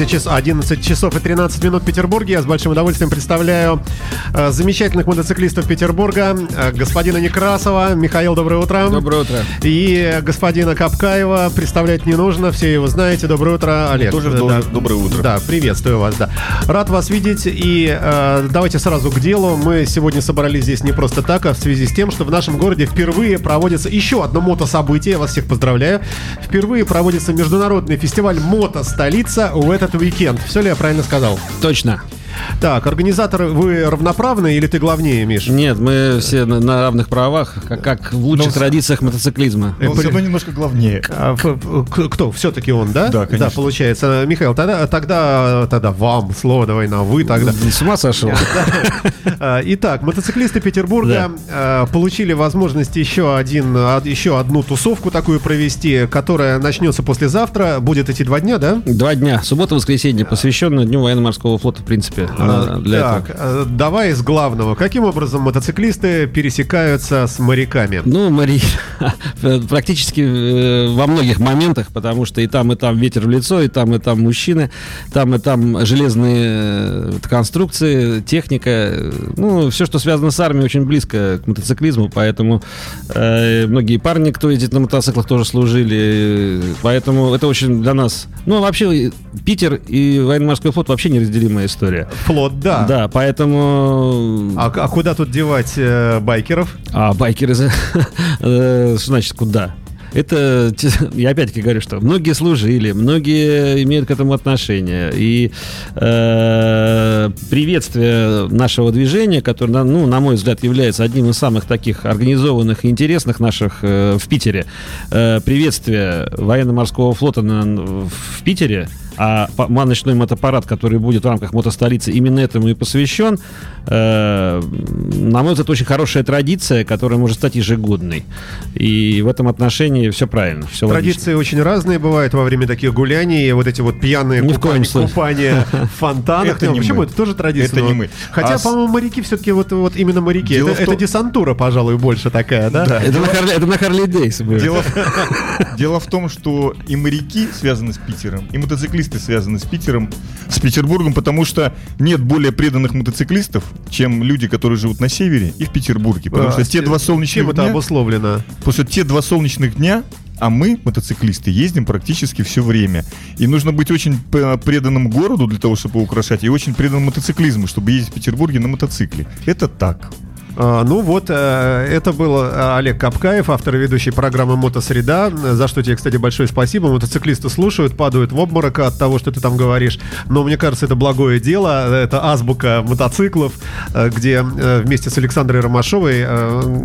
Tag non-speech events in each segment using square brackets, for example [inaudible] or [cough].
11 часов, 11 часов и 13 минут в Петербурге. Я с большим удовольствием представляю э, замечательных мотоциклистов Петербурга. Э, господина Некрасова. Михаил, доброе утро. Доброе утро. И господина Капкаева. Представлять не нужно, все его знаете. Доброе утро, Олег. Тоже да, доброе утро. Да, приветствую вас, да. Рад вас видеть. И э, давайте сразу к делу. Мы сегодня собрались здесь не просто так, а в связи с тем, что в нашем городе впервые проводится еще одно мотособытие. Я вас всех поздравляю. Впервые проводится международный фестиваль «Мото-столица» в этот уикенд. Все ли я правильно сказал? Точно. Так, организаторы, вы равноправны или ты главнее, Миш? Нет, мы все на, на равных правах, как, как в лучших Но... традициях мотоциклизма. Но все равно немножко главнее. А, кто? Все-таки он, да? Да, конечно. Да, получается. Михаил, тогда, тогда, тогда вам слово давай на вы тогда. С ума сошел. [laughs] А, итак, мотоциклисты Петербурга а, получили возможность еще, один, еще одну тусовку такую провести, которая начнется послезавтра. Будет эти два дня, да? Два дня. Суббота-воскресенье, посвященное Дню военно-морского флота, в принципе. А, для так, этого. давай из главного. Каким образом мотоциклисты пересекаются с моряками? Ну, моряки [laughs] практически э, во многих моментах, потому что и там, и там ветер в лицо, и там, и там мужчины, там, и там железные э, конструкции, техника. Ну, все, что связано с армией, очень близко к мотоциклизму, поэтому э, многие парни, кто ездит на мотоциклах, тоже служили. Поэтому это очень для нас... Ну, вообще, Питер и военно-морской флот вообще неразделимая история. Флот, да. Да, поэтому... А, а куда тут девать э, байкеров? А байкеры... [laughs] Э, что значит куда? это, я опять-таки говорю, что многие служили, многие имеют к этому отношение. И э, приветствие нашего движения, которое, ну, на мой взгляд, является одним из самых таких организованных и интересных наших э, в Питере, э, приветствие военно-морского флота на, в Питере, а ночной мотопарад, который будет в рамках мотостолицы, именно этому и посвящен. Э, на мой взгляд, очень хорошая традиция, которая может стать ежегодной. И в этом отношении все правильно. Все Традиции логично. очень разные бывают во время таких гуляний. Вот эти вот пьяные Ни купания, купания в фонтанах. Это не Почему? Это тоже традиция. Это не мы. Хотя, а по-моему, моряки все-таки вот, вот именно моряки. Это, это десантура, пожалуй, больше такая, да? Это, на Харли, это на Харли Дейс Дело, [laughs] дело в том, что и моряки связаны с Питером, и мотоциклисты мотоциклисты связаны с Питером, с Петербургом, потому что нет более преданных мотоциклистов, чем люди, которые живут на севере и в Петербурге. Потому а, что те два солнечных чем дня... это обусловлено? Потому что те два солнечных дня а мы, мотоциклисты, ездим практически все время. И нужно быть очень преданным городу для того, чтобы украшать, и очень преданным мотоциклизму, чтобы ездить в Петербурге на мотоцикле. Это так. А, ну вот, э, это был э, Олег Капкаев, автор и ведущий программы «Мотосреда», за что тебе, кстати, большое спасибо. Мотоциклисты слушают, падают в обморок от того, что ты там говоришь. Но мне кажется, это благое дело, это азбука мотоциклов, э, где вместе с Александрой Ромашовой,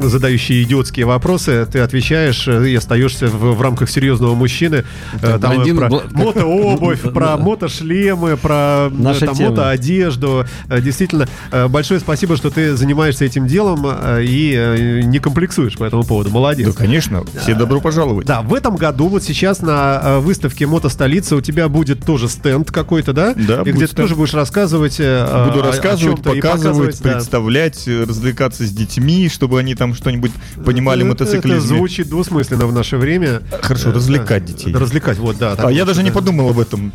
задающей идиотские вопросы, ты отвечаешь и остаешься в, в рамках серьезного мужчины. там блондин, про бл... мотообувь, [laughs] про мотошлемы, про там, мотоодежду. Действительно, большое спасибо, что ты занимаешься этим делом делом э, и э, не комплексуешь по этому поводу. Молодец. Да, конечно. Все добро пожаловать. Да, в этом году вот сейчас на э, выставке Мотостолица у тебя будет тоже стенд какой-то, да? Да. И где ты тоже будешь рассказывать Буду рассказывать, показывать, представлять, развлекаться с детьми, чтобы они там что-нибудь понимали в мотоциклизме. Это звучит двусмысленно в наше время. Хорошо, развлекать детей. Развлекать, вот, да. А я даже не подумал об этом.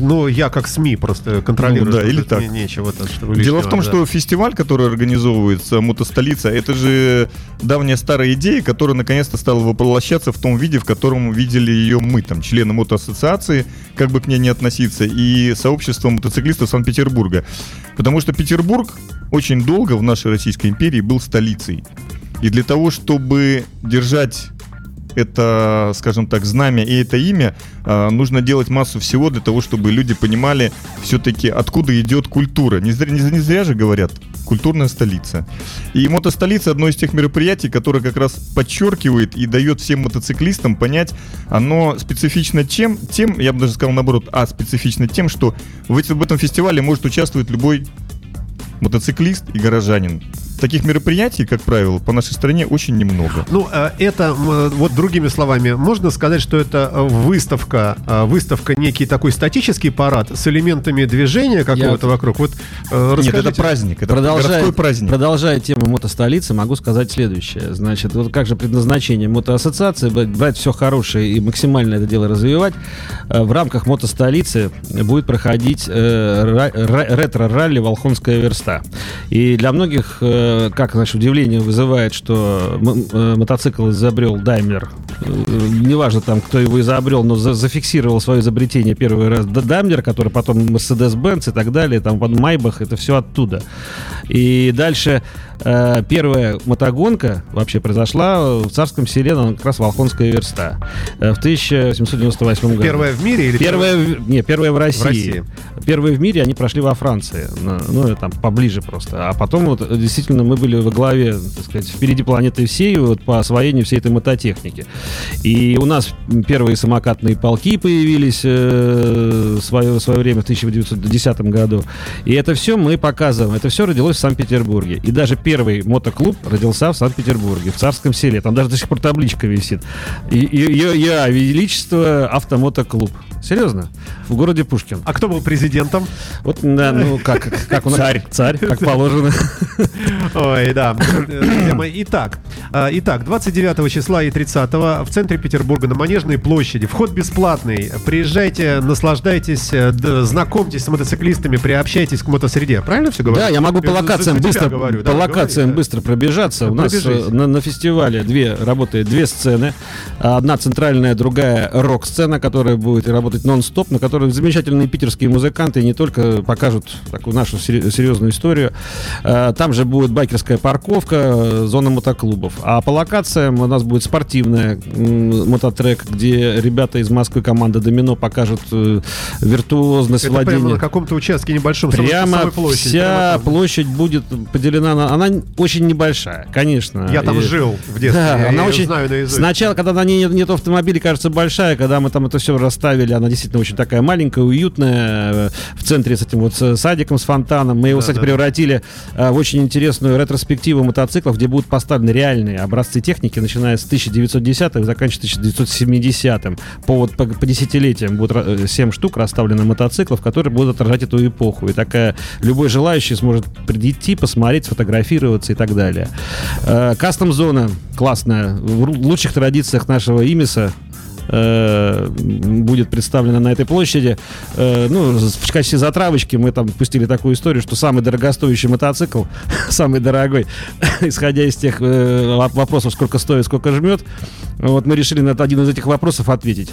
Ну, я как СМИ просто контролирую. Ну, да, или так. нечего. То, что Дело в том, да. что фестиваль, который организовывается мотостолица, это же давняя старая идея, которая наконец-то стала воплощаться в том виде, в котором видели ее мы, там, члены мотоассоциации, как бы к ней не относиться, и сообщество мотоциклистов Санкт-Петербурга. Потому что Петербург очень долго в нашей Российской империи был столицей. И для того, чтобы держать это, скажем так, знамя и это имя, а, нужно делать массу всего для того, чтобы люди понимали все-таки, откуда идет культура. Не зря, не, не зря же говорят, культурная столица. И мотостолица одно из тех мероприятий, которое как раз подчеркивает и дает всем мотоциклистам понять, оно специфично чем, тем, я бы даже сказал наоборот, а специфично тем, что в, в этом фестивале может участвовать любой мотоциклист и горожанин. Таких мероприятий, как правило, по нашей стране очень немного. Ну, э, это, вот другими словами, можно сказать, что это э, выставка, э, выставка некий такой статический парад с элементами движения какого-то Я... вокруг. Вот Нет, это праздник, это продолжая, городской праздник. Продолжая тему мотостолицы, могу сказать следующее. Значит, вот как же предназначение мотоассоциации, брать все хорошее и максимально это дело развивать. В рамках мотостолицы будет проходить ретро-ралли «Волхонская верста». И для многих Э, как, значит, удивление вызывает, что э, мотоцикл изобрел Даймлер. Э, неважно там, кто его изобрел, но за зафиксировал свое изобретение первый раз Даймлер, который потом Mercedes-Benz и так далее, там Майбах, это все оттуда. И дальше э, первая мотогонка вообще произошла в Царском селе, на как раз Волхонская верста, э, в 1798 году. Первая в мире или первая? в, не, первая в России. в России. Первые в мире они прошли во Франции, ну, там поближе просто. А потом вот действительно мы были во главе, так сказать, впереди планеты всей вот, по освоению всей этой мототехники. И у нас первые самокатные полки появились э, свое, в свое время в 1910 году. И это все мы показываем. Это все родилось в Санкт-Петербурге. И даже первый мотоклуб родился в Санкт-Петербурге, в Царском селе. Там даже до сих пор табличка висит. Ее Величество Автомотоклуб. Серьезно? В городе Пушкин. А кто был президентом? Вот, да, ну как, как он... Царь. Царь, как положено. Ой, да. Итак, а, итак, 29 числа и 30 в центре Петербурга на Манежной площади. Вход бесплатный. Приезжайте, наслаждайтесь, э, знакомьтесь с мотоциклистами, приобщайтесь к мотосреде. Правильно все говорю? Да, я могу по локациям быстро, говорю, по да, локациям говори, быстро пробежаться. У нас э, на, на фестивале две работает две сцены. Одна центральная, другая рок-сцена, которая будет работать нон-стоп, на которой замечательные питерские музыканты не только покажут такую нашу серьезную историю. Э, там же будет байкерская парковка, зона мотоклубов. А по локациям у нас будет спортивная мототрек, где ребята из Москвы, команда Домино, покажут э, виртуозность Это владения. прямо на каком-то участке небольшом, прямо самой площади. Вся прямо площадь будет поделена на... Она очень небольшая, конечно. Я там и... жил в детстве, да, я она очень... знаю наизусть. Сначала, когда на ней нет, нет автомобилей, кажется большая, когда мы там это все расставили, она действительно очень такая маленькая, уютная, э, в центре с этим вот садиком с фонтаном. Мы его, да, кстати, да. превратили э, в очень интересную ретроспективу мотоциклов, где будут поставлены реальные образцы техники, начиная с 1910-х, заканчивая 1970-м. По, вот, по, по десятилетиям будут 7 штук расставлены мотоциклов, которые будут отражать эту эпоху. И такая любой желающий сможет прийти, посмотреть, сфотографироваться и так далее. Э, кастом-зона классная. В лучших традициях нашего имиса э, будет представлена на этой площади. Э, ну, в качестве затравочки мы там пустили такую историю, что самый дорогостоящий мотоцикл, [laughs] самый дорогой, [laughs] исходя из тех э, вопросов, сколько стоит, сколько жмет, вот мы решили на один из этих вопросов ответить.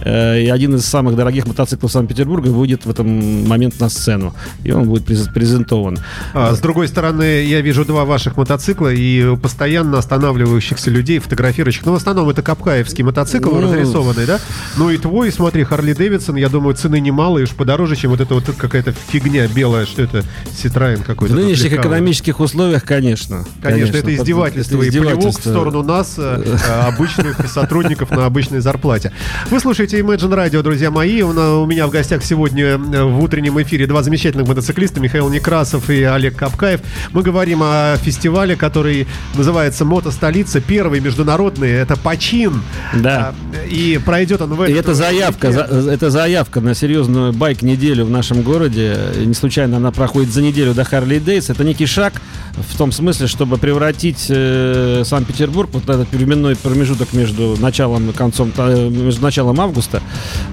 Э, и один из самых дорогих мотоциклов Санкт-Петербурга выйдет в этом момент на сцену. И он будет презентован. А, с другой стороны, я вижу два ваших мотоцикла и постоянно останавливающихся людей, фотографирующих. Но ну, в основном это Капкаевский мотоцикл ну, разрисованный, да? Ну и твой, смотри, Харли Дэвидсон, я думаю, цены немалые, уж подороже, чем вот эта вот какая-то фигня белая, что это Ситроен какой-то. В нынешних экономических условиях, конечно. Конечно, конечно это издевательство. Это издевательство. И плевок в сторону нас, э, [laughs] обычно обычных сотрудников на обычной зарплате. Вы слушаете Imagine Radio, друзья мои. У меня в гостях сегодня э, в утреннем эфире два замечательных мотоциклиста, Михаил Некрасов и Олег Капкаев. Мы говорим о фестивале, который называется «Мотостолица», первый международный, это Почин. Да. А, и пройдет он в этом... И это заявка, за, это заявка на серьезную байк-неделю в нашем городе. Не случайно она проходит за неделю до Харли Дейс. Это некий шаг в том смысле, чтобы превратить э, Санкт-Петербург, вот этот временной промежуток между началом и концом, э, между началом августа,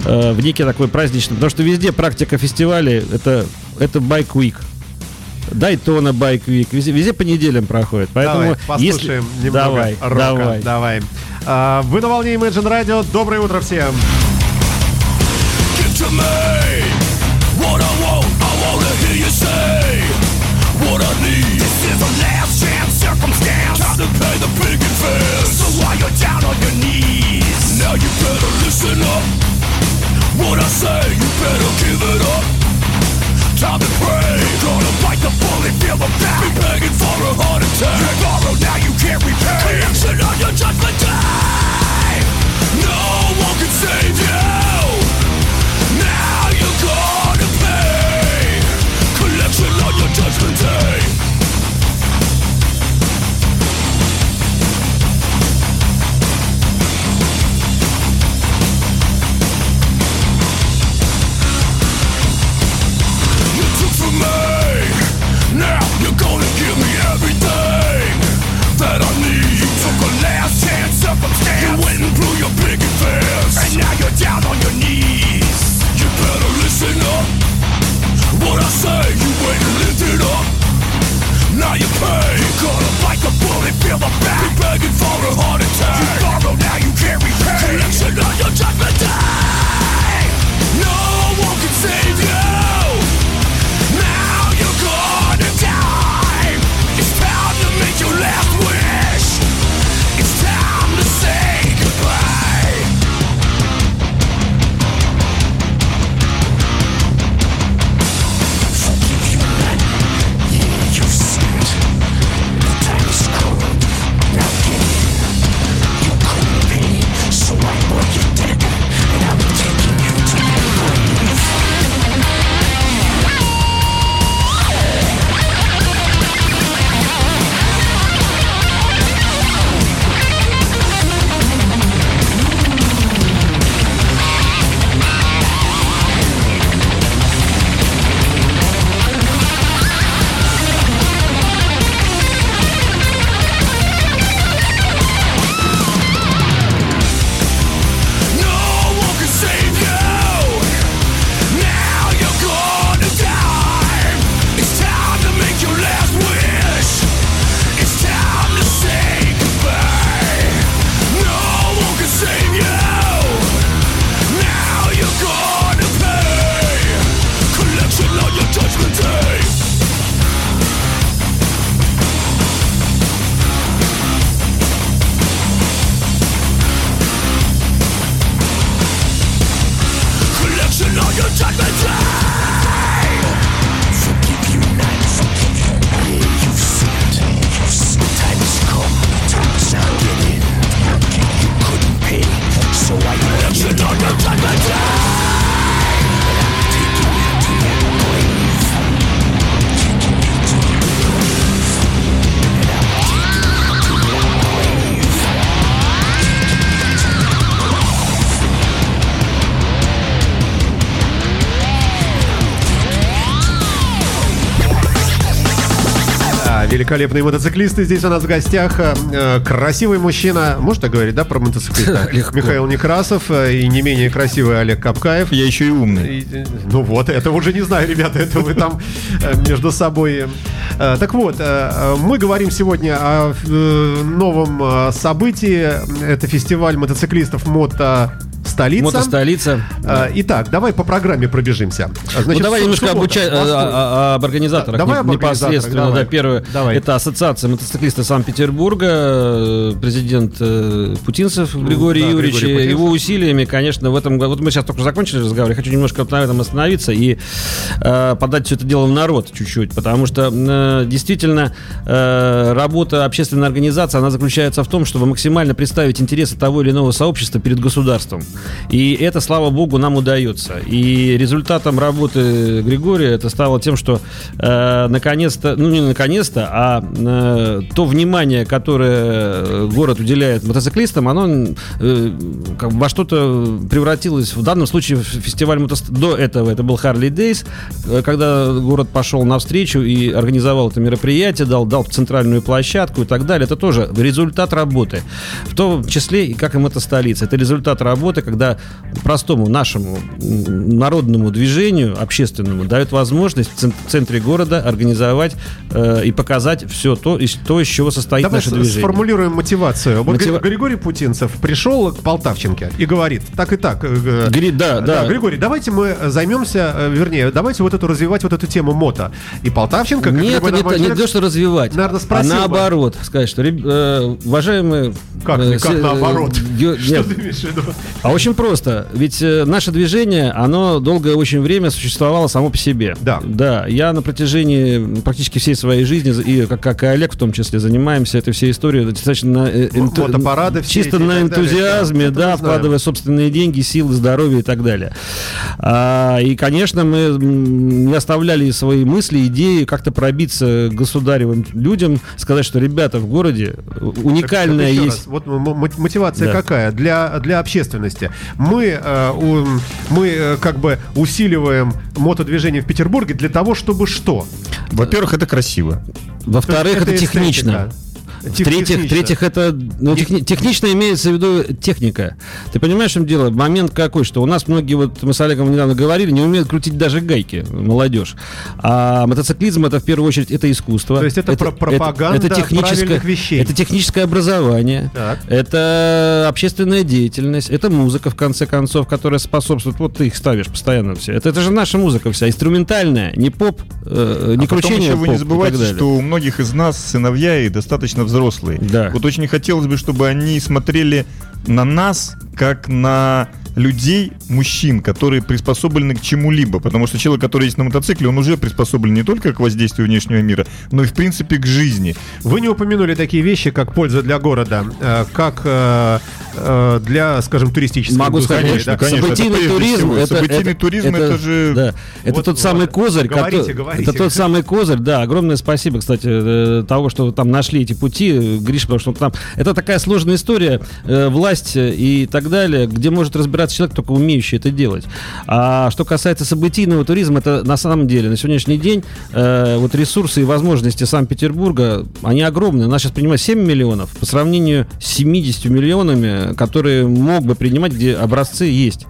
э, в некий такой праздничный. Потому что везде практика фестивалей это, это Bike Week. Дайтона Bike Week. Везде, везде по неделям проходит. Поэтому давай, послушаем если... немного давай, рока. Давай. давай. А, вы на волне Imagine Radio. Доброе утро всем. To me what I want, I wanna hear you say what I need. This is a last chance circumstance. Time to pay the big While you're down on your knees, now you better listen up. What I say, you better give it up. Time to pray. Gonna bite the bullet, feel the back. Be begging for a heart attack. You borrow, oh, now you can't repay. Reaction on your judgment day. No one can save you великолепные мотоциклисты здесь у нас в гостях. Э, Красивый мужчина, можно так говорить, да, про мотоциклиста? [laughs] Легко. Михаил Некрасов э, и не менее красивый Олег Капкаев. Я еще и умный. И, э, Ну вот, это уже не знаю, ребята, это вы там между собой. Так вот, мы говорим сегодня о новом событии. Это фестиваль мотоциклистов «Мото столица». Мотостолица. Э, Итак, давай по программе пробежимся. А, Ну, Значит, давай немножко обучать в Москве. об организаторах. Да, давай об непосредственно, давай. да, первое. Давай. Это Ассоциация мотоциклистов Санкт-Петербурга, э, президент э, Путинцев Григорий да, Юрьевич. Григорий Путинцев. Его усилиями, конечно, в этом году... Вот мы сейчас только закончили разговор, я хочу немножко на этом остановиться и э, подать все это дело в народ чуть-чуть, потому что э, действительно э, работа общественной организации, она заключается в том, чтобы максимально представить интересы того или иного сообщества перед государством. И это, слава богу, нам удается. И результатом работы Григория это стало тем, что э, наконец-то, ну не наконец-то, а э, то внимание, которое город уделяет мотоциклистам, оно э, как во что-то превратилось. В данном случае фестиваль мотост... до этого это был Harley Days, э, когда город пошел навстречу и организовал это мероприятие, дал, дал центральную площадку и так далее. Это тоже результат работы. В том числе и как и мотостолица. Это результат работы, когда простому нашему народному движению, общественному, дают возможность в цен- центре города организовать э, и показать все то, из, то, из чего состоит Давай наше движение. сформулируем мотивацию. Вот Мотива- Гри- Григорий Путинцев пришел к Полтавченке и говорит, так и так. э, Гри- да, да. Григорий, давайте мы займемся, э, вернее, давайте вот эту развивать вот эту тему мото. И Полтавченко, как Нет, не, не то, что развивать, наверное, а спросил бы. наоборот, сказать, что, э, уважаемые... Как, э, как се- наоборот? э, ге- Что нет, ты имеешь в виду? А очень просто. Ведь э, наше движение, оно долгое очень время существовало само по себе. Да. Да. Я на протяжении практически всей своей жизни, и как, как и Олег в том числе, занимаемся этой всей историей достаточно э, энту- все чисто эти на далее, энтузиазме, да, да, вкладывая собственные деньги, силы, здоровье и так далее. А, и, конечно, мы не оставляли свои мысли, идеи как-то пробиться государевым людям, сказать, что, ребята, в городе уникальная Так, так есть... раз, Вот мотивация Да. какая для для общественности. Мы э, мы э, как бы усиливаем мотодвижение в Петербурге для того, чтобы что? Во-первых, это красиво. Во-вторых, это, это технично. эстетика. В-третьих, в-третьих, это ну, техни- технично имеется в виду техника. Ты понимаешь, в чем дело? Момент какой, что у нас многие, вот мы с Олегом недавно говорили, не умеют крутить даже гайки, молодежь. А мотоциклизм это в первую очередь это искусство. То есть это про- пропаганда правильных вещей. Это техническое образование. Так. Это общественная деятельность, это музыка, в конце концов, которая способствует. Вот ты их ставишь постоянно все. Это, это же наша музыка вся, инструментальная, не поп, э, не а потом кручение еще вы не поп и так забывайте, что у многих из нас сыновья и достаточно взрослые. Да. Вот очень хотелось бы, чтобы они смотрели на нас как на людей, мужчин, которые приспособлены к чему-либо. Потому что человек, который есть на мотоцикле, он уже приспособлен не только к воздействию внешнего мира, но и в принципе к жизни. Вы не упомянули такие вещи, как польза для города, э, как э, э, для, скажем, туристической Могу сказать, да? конечно, это событийный прежде туризм, всего. это, Событийный это- туризм, это же- да, это Вот, тот самый вот, козырь, говорите, который- говорите. это тот самый козырь, да. Огромное спасибо, кстати, того, что вы там нашли эти пути, Гриш, потому что там это такая сложная история, власть и так далее, где может разбираться человек только умеющий это делать. А что касается событийного туризма, это на самом деле на сегодняшний день э, вот ресурсы и возможности Санкт-Петербурга, они огромные. Нас сейчас принимает 7 миллионов по сравнению с 70 миллионами, которые мог бы принимать, где образцы есть.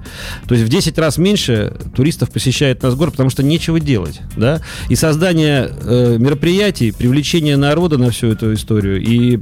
То есть в 10 раз меньше туристов посещает наш город, потому что нечего делать. Да? И создание э, мероприятий, привлечение народа на всю эту историю. И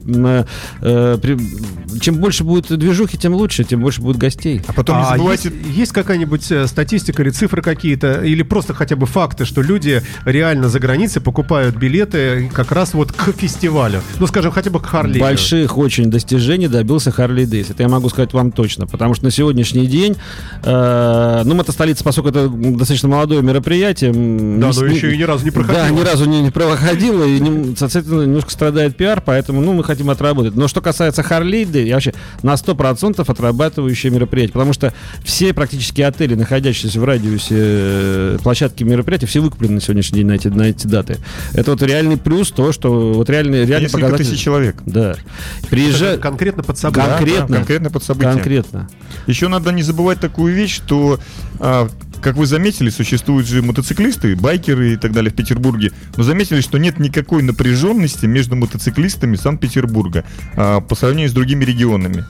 э, при- чем больше будет движухи, тем лучше, тем больше будет гостей. А потом не А забывайте... есть, есть какая-нибудь э, статистика или цифры какие-то, или просто хотя бы факты, что люди реально за границей покупают билеты как раз вот к фестивалю? Ну, скажем, хотя бы к Харли. Больших очень достижений добился Харли Дейс. Это я могу сказать вам точно. Потому что на сегодняшний день, э, ну, мотостолица, поскольку это достаточно молодое мероприятие... Да, не но еще и ни разу не проходило. Да, ни разу не, не проходило, и, не- соответственно, немножко страдает пиар, поэтому, ну, мы хотим отработать. Но что касается Харли Дейс, я вообще на 100% отрабатывающее мероприятие, потому что все практически отели, находящиеся в радиусе э, площадки мероприятия, все выкуплены на сегодняшний день на эти, на эти даты. Это вот реальный плюс, то, что вот реальный, реальный Несколько показатель. тысяч человек. Да. Это Приезжай... Конкретно под. Да. Конкретно. Да, конкретно под событие. Конкретно. Еще надо не забывать такую вещь, что, а, как вы заметили, существуют же мотоциклисты, байкеры и так далее в Петербурге, но заметили, что нет никакой напряженности между мотоциклистами Санкт-Петербурга а, по сравнению с другими регионами.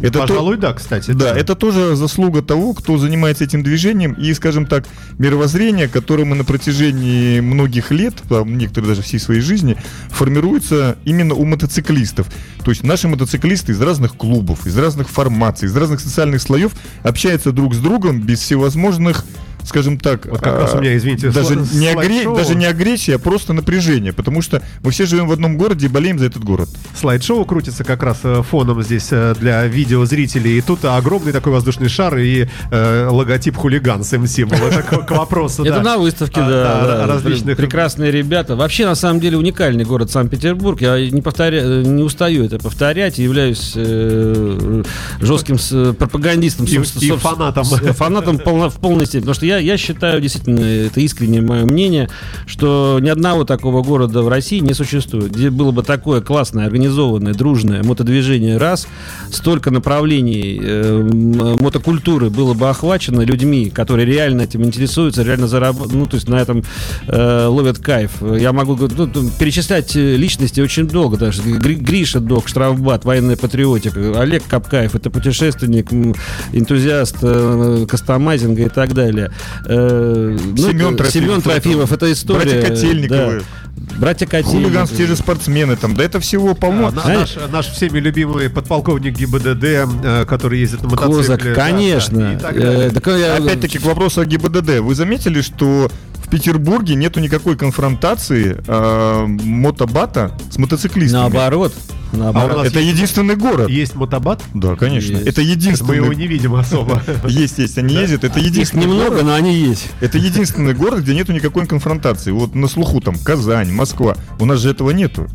Это то- Пожалуй, да, кстати. Да, это тоже заслуга того, кто занимается этим движением и, скажем так, мировоззрение, которое мы на протяжении многих лет, а некоторые даже всей своей жизни, формируется именно у мотоциклистов. То есть наши мотоциклисты из разных клубов, из разных формаций, из разных социальных слоев общаются друг с другом без всевозможных скажем так, Вот как раз а, у меня, извините, даже, сла- не агре- даже не агрессия, а просто напряжение, потому что мы все живем в одном городе и болеем за этот город. Слайд-шоу крутится как раз э, фоном здесь э, для видеозрителей. И тут огромный такой воздушный шар и э, логотип хулиган с МС. был. Это к, к вопросу, Это на выставке, А, да, различных- Прекрасные ребята. Вообще, на самом деле, уникальный город Санкт-Петербург. Я не, повторя... не устаю это повторять. и Являюсь э, жестким пропагандистом. И- фанатом. Фанатом в полной степени. Потому что я, я считаю, действительно, это искреннее мое мнение, что ни одного такого города в России не существует, где было бы такое классное, организованное, дружное мотодвижение раз, столько направлений э, мотокультуры было бы охвачено людьми, которые реально этим интересуются, реально зарабатывают, ну, то есть на этом э, ловят кайф. Я могу ну, перечислять э, личности очень долго, даже Гри- Гриша Док, Штрафбат, военная патриотика, Олег Капкаев, это путешественник, энтузиаст э, кастомайзинга и так далее. Э, ну, Семен Трофимов, Семен это Трофимов, это история. Братья Котельниковы. да. Братья Котельниковы. Хулиганс, те же спортсмены там, да это всего полно. А, Знаешь- наш, наш всеми любимый подполковник ГИБДД, э, который ездит на мотоцикле. Козак, да, конечно. да, далее. Э, так я- Опять-таки к вопросу о ГИБДД. Вы заметили, что Петербурге нету никакой конфронтации э, мотобата с мотоциклистами? Наоборот. А Наоборот. нас Это есть- единственный город. Есть мотобат? Да, конечно. Есть. Это Мы его единственный. не видим особо. [laughs] Есть, есть, они ездят. Это Их единственный немного, город. но они есть. Это единственный город, где нету никакой конфронтации. Вот на слуху там Казань, Москва. У нас же этого нету.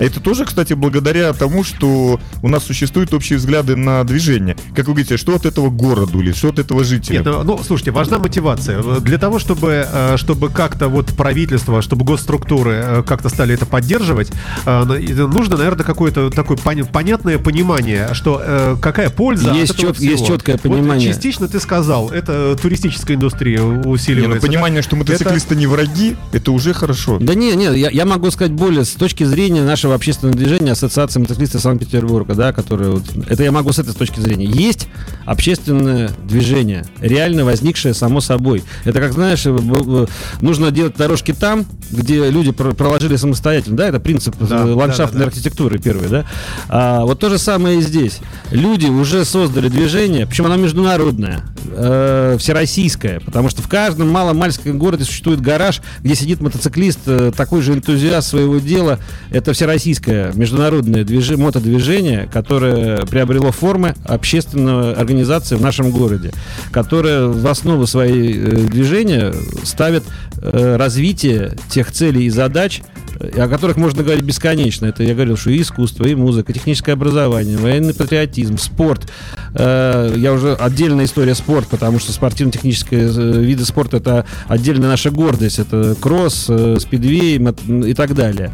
А Это тоже, кстати, благодаря тому, что у нас существуют общие взгляды на движение. Как вы говорите, что от этого городу или что от этого жителя? Нет, ну, слушайте, важна мотивация. Для того, чтобы, э, чтобы как-то вот правительство, чтобы госструктуры э, как-то стали это поддерживать, э, ну, нужно, наверное, какое-то такое понятное понимание, что какая польза Есть от этого чет- есть всего. четкое Вот понимание. частично ты сказал, это туристическая индустрия Не, ну, усиливается. понимание, что мотоциклисты не враги, это уже хорошо. Да не, не, я, я могу сказать более с точки зрения нашего нашего общественного движения Ассоциации мотоциклистов Санкт-Петербурга, да, которое вот, это я могу с этой точки зрения. Есть общественное движение, реально возникшее само собой. Это как, знаешь, э, б- нужно делать дорожки там, где люди про- проложили самостоятельно, да, это принцип э, Да, ландшафтной да, да, архитектуры первый, да. А, вот то же самое и здесь. Люди уже создали движение, причем оно международное, э, всероссийское, потому что в каждом маломальском городе существует гараж, где сидит мотоциклист, э, такой же энтузиаст своего дела. Это всероссийское международное движи- мотодвижение, которое приобрело формы общественной организации в нашем городе, которое в основу своей э, движения ставит э, развитие тех целей и задач, э, о которых можно говорить бесконечно. Это я говорил, что и искусство, и музыка, техническое образование, военный патриотизм, спорт. Я уже отдельная история спорт, потому что спортивно-технические виды спорта это отдельная наша гордость. Это кросс, спидвей и так далее.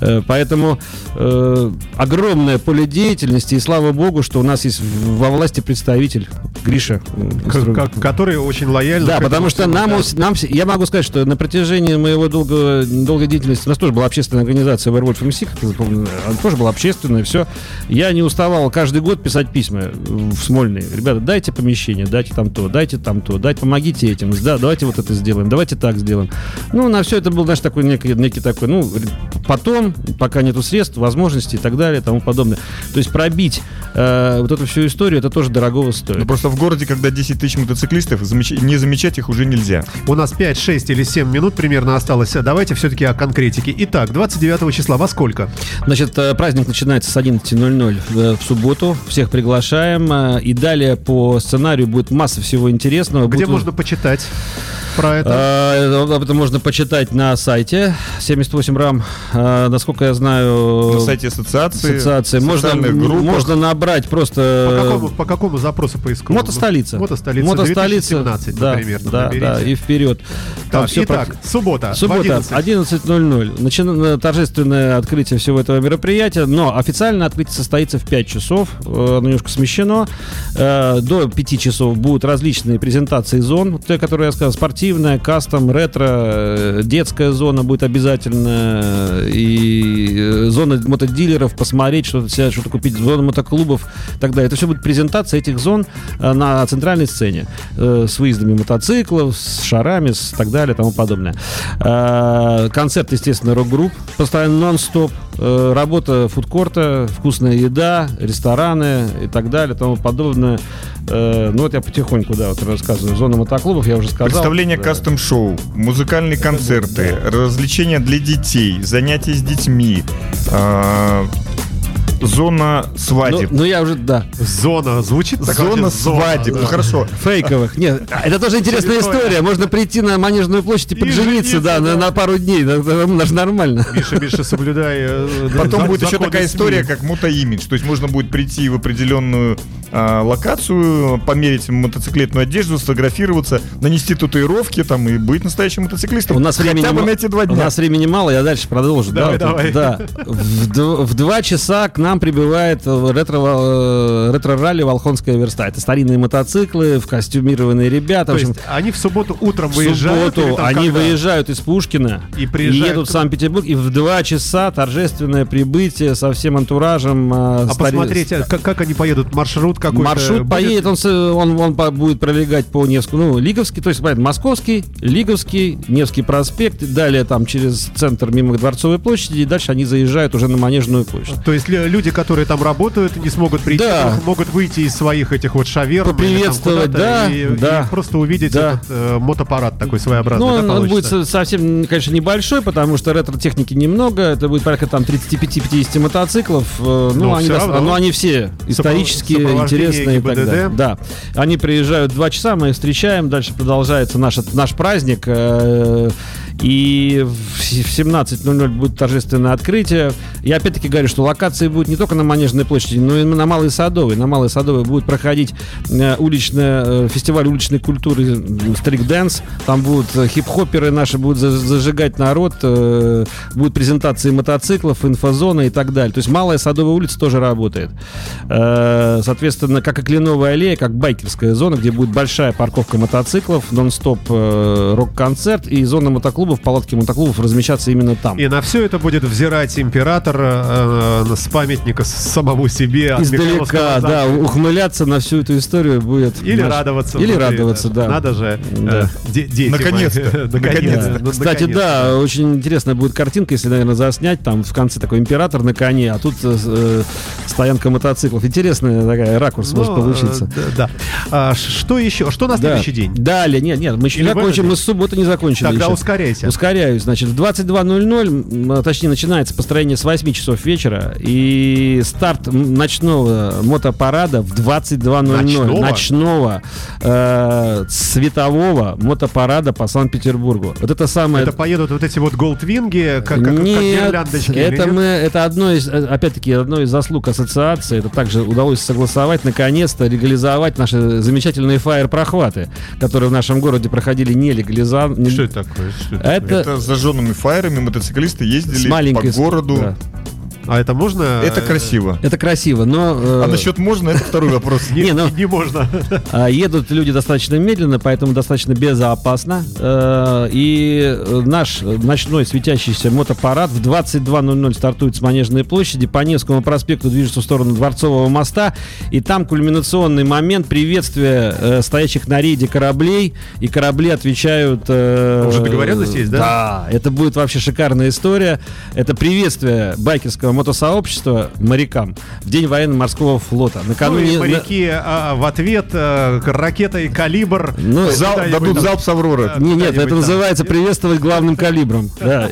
Э, Поэтому э, огромное поле деятельности, и слава богу, что у нас есть во власти представитель Гриша. К- к- Который очень лояльно. да, потому что нам, да. нам, я могу сказать, что на протяжении моего долгого, долгой деятельности, у нас тоже была общественная организация Werewolf MC, как вы помните, она тоже была общественная, все. Я не уставал каждый год писать письма в Смольный. Ребята, дайте помещение, дайте там то, дайте там то, дайте, помогите этим, да, давайте вот это сделаем, давайте так сделаем. Ну, на все это был наш такой некий, некий такой, ну, потом, пока нету средств, возможностей и так далее, и тому подобное. То есть пробить э, вот эту всю историю, это тоже дорогого стоит. Ну, просто в городе, когда 10 тысяч мотоциклистов, замеч- не замечать их уже нельзя. У нас 5, 6 или 7 минут примерно осталось. Давайте все-таки о конкретике. Итак, 29 числа во сколько? Значит, э, праздник начинается с 11.00 э, в субботу. Всех приглашаем. э, И далее по сценарию будет масса всего интересного. Где Будут- можно почитать про это? Об этом можно почитать на сайте 78 рам. Насколько я знаю... На сайте ассоциации, ассоциации. Можно, группах. можно набрать По просто... какому, по какому запросу поисковому? Мотостолица. Мотостолица. Мотостолица. 2017, да, примерно. да, наберите. да, и вперед. Там Так, всё итак, прак- суббота. в Суббота, 11. 11.00. Начина- торжественное открытие всего этого мероприятия, но официально открытие состоится в 5 часов. Э, Оно немножко смещено. Э, До 5 часов будут различные презентации зон. Те, которые я сказал, спортивная, кастом, ретро, э, детская зона будет обязательно. э, И э, зона мотодилеров, посмотреть, что-то что-то купить, зона мотоклубов и так далее. Это все будет презентация этих зон э, на центральной сцене. э, С выездами мотоциклов, с шарами, с так далее, тому подобное. Концерт, естественно, рок-групп. Постоянно нон-стоп. Работа фудкорта, вкусная еда, рестораны и так далее, тому подобное. Э, Ну вот я потихоньку, да, вот рассказываю. Зона мотоклубов, я уже сказал. Представление Да. кастом-шоу, музыкальные концерты, развлечения для детей, занятия с детьми, а, зона Ну, свадеб. ну, я уже, да. Зона. Звучит так Зона свадеб. да. Ну хорошо. Фейковых. Нет, это тоже интересная история. Можно прийти на Манежную площадь и И поджениться, да, на, да. на пару дней. Это даже нормально. Миша, Миша, соблюдай. э, Потом будет еще такая история, как мотоимидж. То есть можно будет прийти в определенную локацию, померить мотоциклетную одежду, сфотографироваться, нанести татуировки там и быть настоящим мотоциклистом. У нас Хотя времени, бы ма- на эти два у дня. нас времени мало, я дальше продолжу. Давай, да, вот, давай. да. В, д- в два часа к нам прибывает э, ретро, э, ретро-ралли «Волхонская верста». Это старинные мотоциклы, в костюмированные ребята. То в общем, есть они в субботу утром в выезжают? или субботу они когда? выезжают из Пушкина И приезжают едут к- в Санкт-Петербург, и в два часа торжественное прибытие со всем антуражем. э, А стари- посмотреть, а как, как они поедут? Маршрут какой-то? Маршрут будет? поедет, он, он, он по- будет пролегать по Невскому, ну, Лиговский, то есть, понятно, Московский, Лиговский, Невский проспект, далее там через центр мимо Дворцовой площади, и дальше они заезжают уже на Манежную площадь. То есть лю- люди, которые там работают, не смогут прийти, Да. могут выйти из своих этих вот шаверм. Поприветствовать, да, и, да. и просто увидеть Да. этот э, мотопарад такой своеобразный. Ну, да, он, он будет совсем, конечно, небольшой, потому что ретро-техники немного. Это будет порядка там 35-50 мотоциклов. Э, Ну, Но они, равно. ну, они все исторические, интересные и так далее. Да. Они приезжают два часа, мы их встречаем, дальше продолжается наш, наш праздник. Э, И в с- в 17.00 будет торжественное открытие. Я опять-таки говорю, что локации будут не только на Манежной площади, но и на Малой Садовой. На Малой Садовой будет проходить э, уличная, э, фестиваль уличной культуры Стрик Дэнс. Там будут э, хип-хоперы наши будут за- зажигать народ. э, Будут презентации мотоциклов, инфозона и так далее. То есть Малая Садовая улица тоже работает. Э, Соответственно, как и Кленовая аллея, как байкерская зона, где будет большая парковка мотоциклов, нон-стоп э, рок-концерт и зона мотоклубов, палатки мотоклубов размещаться именно там. И на все это будет взирать император э, с памятника самому себе. Издалека, да, ухмыляться на всю эту историю будет. Или наш- радоваться. Или внутри, радоваться, да. Надо же. Да. э, де- дети. [laughs] Наконец-то. Наконец-то. Ну, Кстати, наконец-то. да, очень интересная будет картинка, если, наверное, заснять. Там в конце такой император на коне, а тут э, э, стоянка мотоциклов. Интересная такая ракурс может Ну, получиться. э, Да. да. А, что еще? Что на Да. следующий день? Далее, нет, нет, мы еще не закончим, мы с субботы не закончили Тогда еще. Ускоряйся. Ускоряюсь, значит, в 22.00, м, а, точнее, начинается построение с 8 часов вечера, и старт ночного мотопарада в 22.00. Ночного? Ночного, э, светового мотопарада по Санкт-Петербургу. Вот это самое... Это поедут вот эти вот голдвинги, как, как, как нет, или это нет? мы, это одно из, э, опять-таки, одно из заслуг ассоциации. Это также удалось согласовать, наконец-то легализовать наши замечательные фаер-прохваты, которые в нашем городе проходили не легализованно. Что это такое? Что это Это, Это с зажженными фаерами мотоциклисты ездили по городу. да. А это можно? Это красиво. Это красиво, но... э, А насчет можно, это второй вопрос. [laughs] Не, ну- не можно. [laughs] а, Едут люди достаточно медленно, поэтому достаточно безопасно. Э, И наш ночной светящийся мотопарад в 22.00 стартует с Манежной площади. По Невскому проспекту движется в сторону Дворцового моста. И там кульминационный момент приветствия э, стоящих на рейде кораблей. И корабли отвечают... э, Уже договоренность есть, да? Да, это будет вообще шикарная история. Это приветствие байкерского мотосообщества морякам в День военно-морского флота. Ну Накануне... и на- моряки а, в ответ э, ракетой «Калибр». Ну, Зал- дадут там. залп с Авроры. Не, нет, это там. называется приветствовать главным калибром. Да.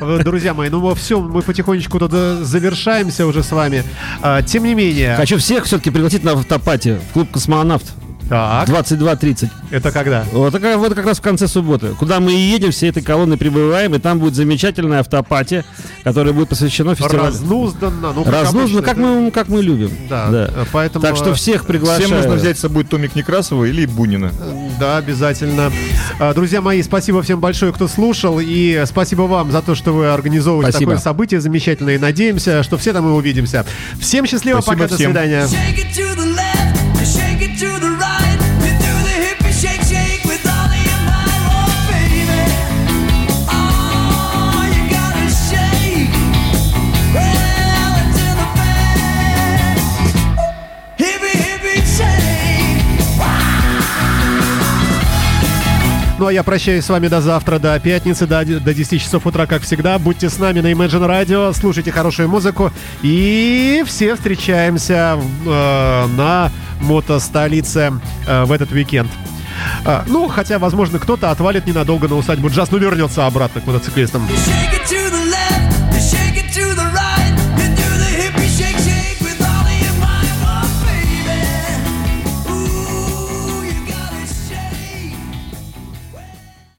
[laughs] Друзья мои, ну все, мы потихонечку тут э, завершаемся уже с вами. А, Тем не менее... Хочу всех все-таки пригласить на автопати в клуб «Космонавт» Так, 22.30. это когда? Вот, это, вот как раз в конце субботы. Куда мы и едем, всей этой колонной прибываем, и там будет замечательная автопати, которая будет посвящена фестивалю. Разнузданно. Ну, как обычно, как да. мы, как мы любим. Да, э, поэтому... Так что всех приглашаю. Всем нужно взять с собой Томик Некрасова или Бунина. Да, обязательно. А, Друзья мои, спасибо всем большое, кто слушал. И спасибо вам за то, что вы организовываете Спасибо. такое событие замечательное. И надеемся, что все там и увидимся. Всем счастливо, Спасибо пока, до всем. свидания. Shake it to the left, you shake it to the right. You do the hippie shake, Ну а я прощаюсь с вами до завтра, до пятницы, до, до 10 часов утра, как всегда. Будьте с нами на Imagine Radio, слушайте хорошую музыку. И все встречаемся э, на мотостолице э, в этот уикенд. А, ну, хотя, возможно, кто-то отвалит ненадолго на усадьбу Джаз, но вернется обратно к мотоциклистам.